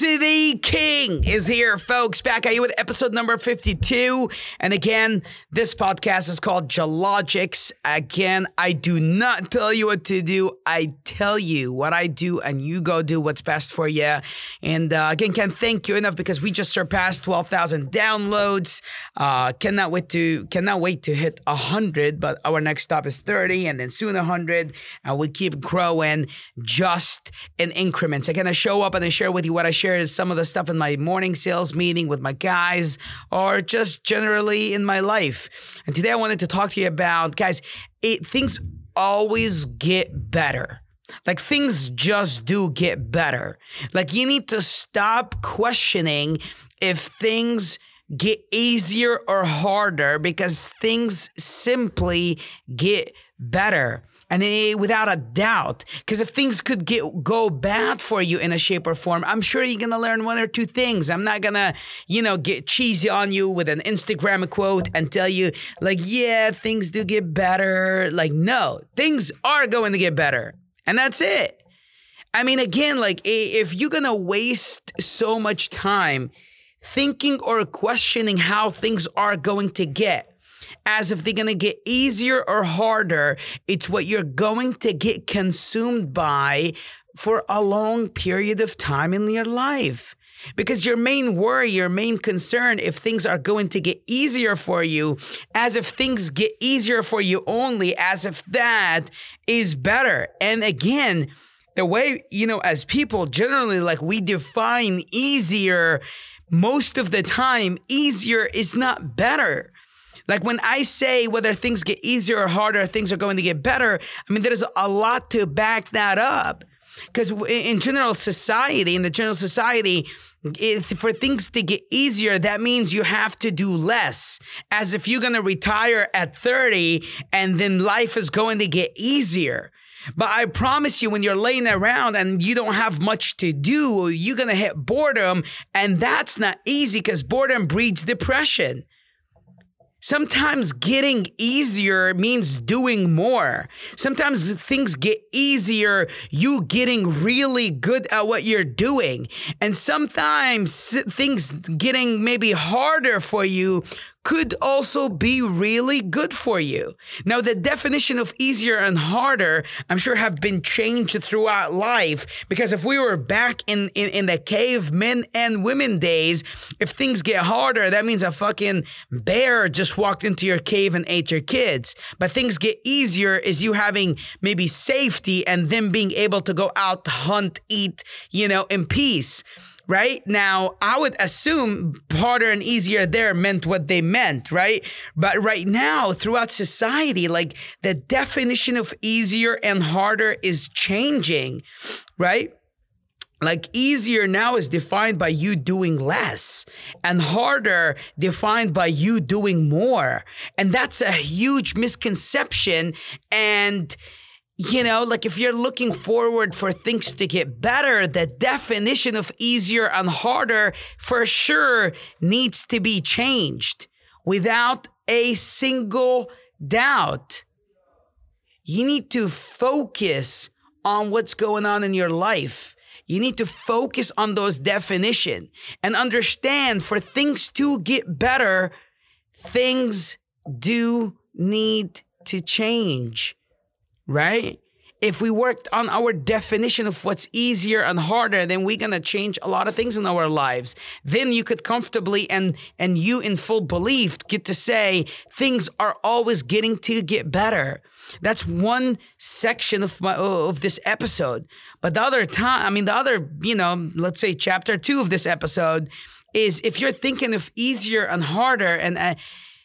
The King is here, folks. Back at you with episode number 52. And again, this podcast is called Geologics. Again, I do not tell you what to do. I tell you what I do, and you go do what's best for you. And uh, again, can't thank you enough because we just surpassed 12,000 downloads. Uh, cannot wait to cannot wait to hit 100, but our next stop is 30, and then soon 100, and we keep growing just in increments. I show up and I share with you what I share is some of the stuff in my morning sales meeting with my guys or just generally in my life. And today I wanted to talk to you about, guys, it, things always get better. Like things just do get better. Like you need to stop questioning if things get easier or harder because things simply get better and it, without a doubt because if things could get go bad for you in a shape or form i'm sure you're gonna learn one or two things. I'm not gonna you know get cheesy on you with an instagram quote and tell you like yeah things do get better. Like no things are going to get better. And that's it. I mean again like if you're gonna waste so much time thinking or questioning how things are going to get as if they're going to get easier or harder. It's what you're going to get consumed by for a long period of time in your life. Because your main worry, your main concern, if things are going to get easier for you, as if things get easier for you only, as if that is better. And again, the way, you know, as people generally, like we define easier most of the time, easier is not better. Like when I say whether things get easier or harder, things are going to get better, I mean, there's a lot to back that up. Because in general society, in the general society, if, for things to get easier, that means you have to do less. As if you're going to retire at 30 and then life is going to get easier. But I promise you, when you're laying around and you don't have much to do, you're going to hit boredom. And that's not easy because boredom breeds depression. Sometimes getting easier means doing more. Sometimes things get easier, you getting really good at what you're doing. And sometimes things getting maybe harder for you could also be really good for you. Now, the definition of easier and harder, I'm sure, have been changed throughout life because if we were back in, in, in the cavemen and women days, if things get harder, that means a fucking bear just walked into your cave and ate your kids. But things get easier is you having maybe safety and them being able to go out, hunt, eat, you know, in peace right? Now, I would assume harder and easier there meant what they meant, right? But right now, throughout society, like the definition of easier and harder is changing, right? Like easier now is defined by you doing less and harder defined by you doing more. And that's a huge misconception. And you know, like if you're looking forward for things to get better, the definition of easier and harder for sure needs to be changed without a single doubt. You need to focus on what's going on in your life. You need to focus on those definition and understand for things to get better, things do need to change right? If we worked on our definition of what's easier and harder, then we're gonna change a lot of things in our lives. Then you could comfortably and and you in full belief get to say things are always getting to get better. That's one section of my of this episode. But the other time, I mean, the other, you know, let's say chapter two of this episode is if you're thinking of easier and harder and uh,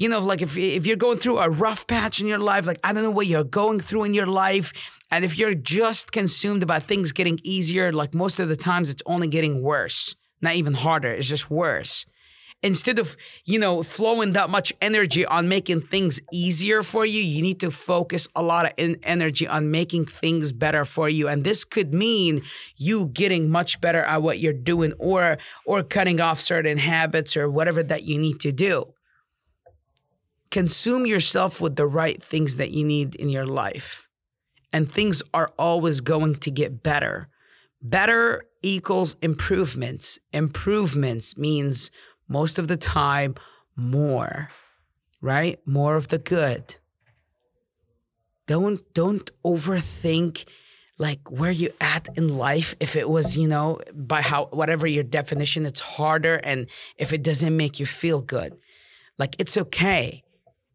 you know, like if if you're going through a rough patch in your life, like I don't know what you're going through in your life, and if you're just consumed about things getting easier, like most of the times it's only getting worse, not even harder, it's just worse. Instead of, you know, flowing that much energy on making things easier for you, you need to focus a lot of energy on making things better for you. And this could mean you getting much better at what you're doing or or cutting off certain habits or whatever that you need to do consume yourself with the right things that you need in your life. And things are always going to get better. Better equals improvements. Improvements means most of the time more, right? More of the good. Don't don't overthink like where you at in life if it was you know by how whatever your definition it's harder and if it doesn't make you feel good like it's okay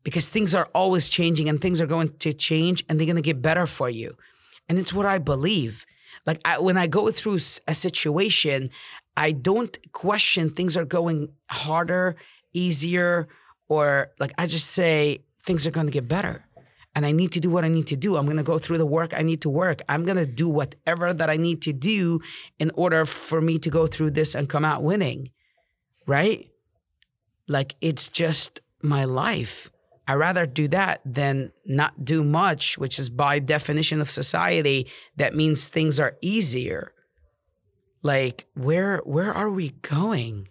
because things are always changing and things are going to change and they're going to get better for you and it's what i believe like I, when i go through a situation i don't question things are going harder easier or like i just say things are going to get better and I need to do what I need to do. I'm going to go through the work I need to work. I'm going to do whatever that I need to do in order for me to go through this and come out winning. Right? Like it's just my life. I rather do that than not do much, which is by definition of society that means things are easier. Like where where are we going?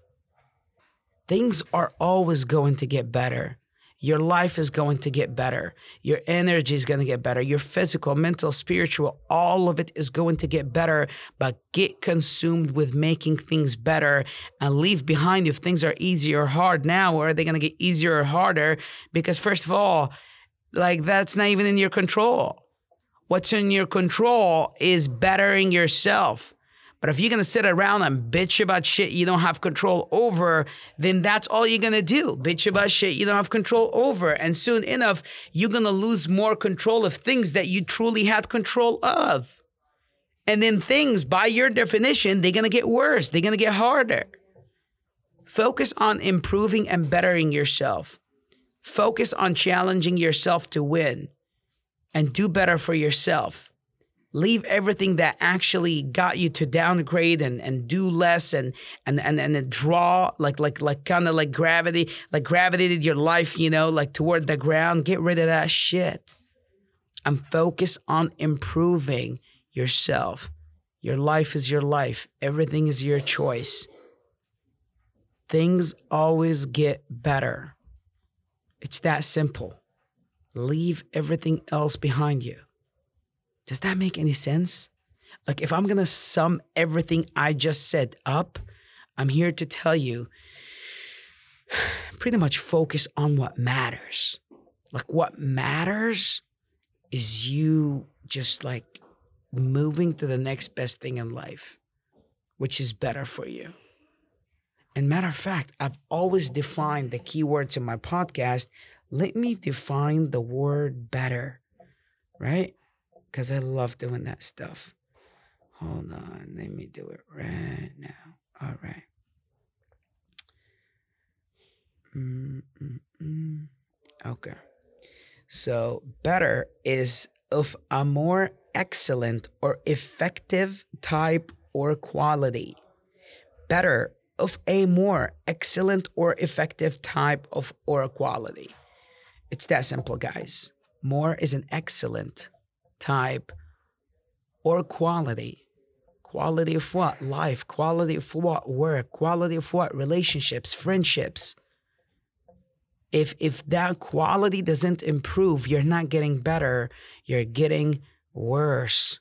Things are always going to get better your life is going to get better. Your energy is going to get better. Your physical, mental, spiritual, all of it is going to get better. But get consumed with making things better and leave behind if things are easy or hard now, or are they going to get easier or harder? Because, first of all, like that's not even in your control. What's in your control is bettering yourself. But if you're gonna sit around and bitch about shit you don't have control over, then that's all you're gonna do. Bitch about shit you don't have control over. And soon enough, you're gonna lose more control of things that you truly had control of. And then things, by your definition, they're gonna get worse, they're gonna get harder. Focus on improving and bettering yourself. Focus on challenging yourself to win and do better for yourself leave everything that actually got you to downgrade and, and do less and and and and draw like like like kind of like gravity like gravitated your life you know like toward the ground. Get rid of that shit. And focus on improving yourself. Your life is your life. Everything is your choice. Things always get better. It's that simple. Leave everything else behind you does that make any sense? Like, if I'm gonna sum everything I just said up, I'm here to tell you pretty much focus on what matters. Like, what matters is you just like moving to the next best thing in life, which is better for you. And matter of fact, I've always defined the keywords in my podcast. Let me define the word better, right? Because I love doing that stuff. Hold on, let me do it right now. All right. Mm-mm-mm. Okay. So, better is of a more excellent or effective type or quality. Better of a more excellent or effective type of or quality. It's that simple, guys. More is an excellent type, or quality. Quality of what? Life. Quality of what? Work. Quality of what? Relationships, friendships. If if that quality doesn't improve, you're not getting better, you're getting worse.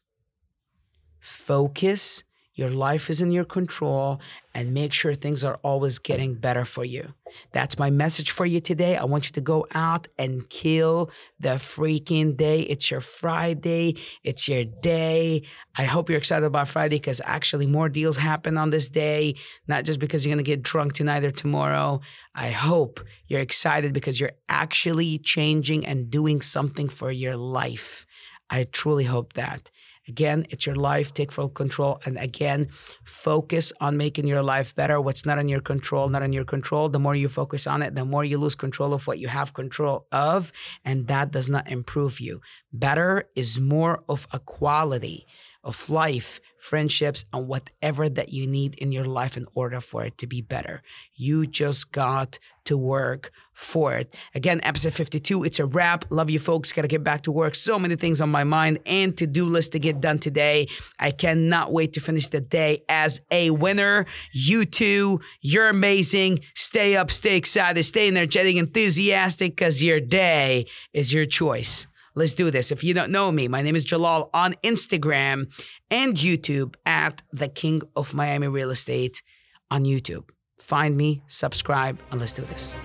Focus your life is in your control and make sure things are always getting better for you. That's my message for you today. I want you to go out and kill the freaking day. It's your Friday, it's your day. I hope you're excited about Friday because actually more deals happen on this day, not just because you're going to get drunk tonight or tomorrow. I hope you're excited because you're actually changing and doing something for your life. I truly hope that. Again, it's your life. Take full control. And again, focus on making your life better. What's not in your control, not in your control. The more you focus on it, the more you lose control of what you have control of. And that does not improve you. Better is more of a quality of life, friendships, and whatever that you need in your life in order for it to be better. You just got to work for it. Again, episode 52, it's a wrap. Love you folks. Got to get back to work. So many things on my mind and to do list to get done today. I cannot wait to finish the day as a winner. You too, you're amazing. Stay up, stay excited, stay energetic, enthusiastic because your day is your choice. Let's do this. If you don't know me, my name is Jalal on Instagram and YouTube at the King of Miami Real Estate on YouTube. Find me, subscribe, and let's do this.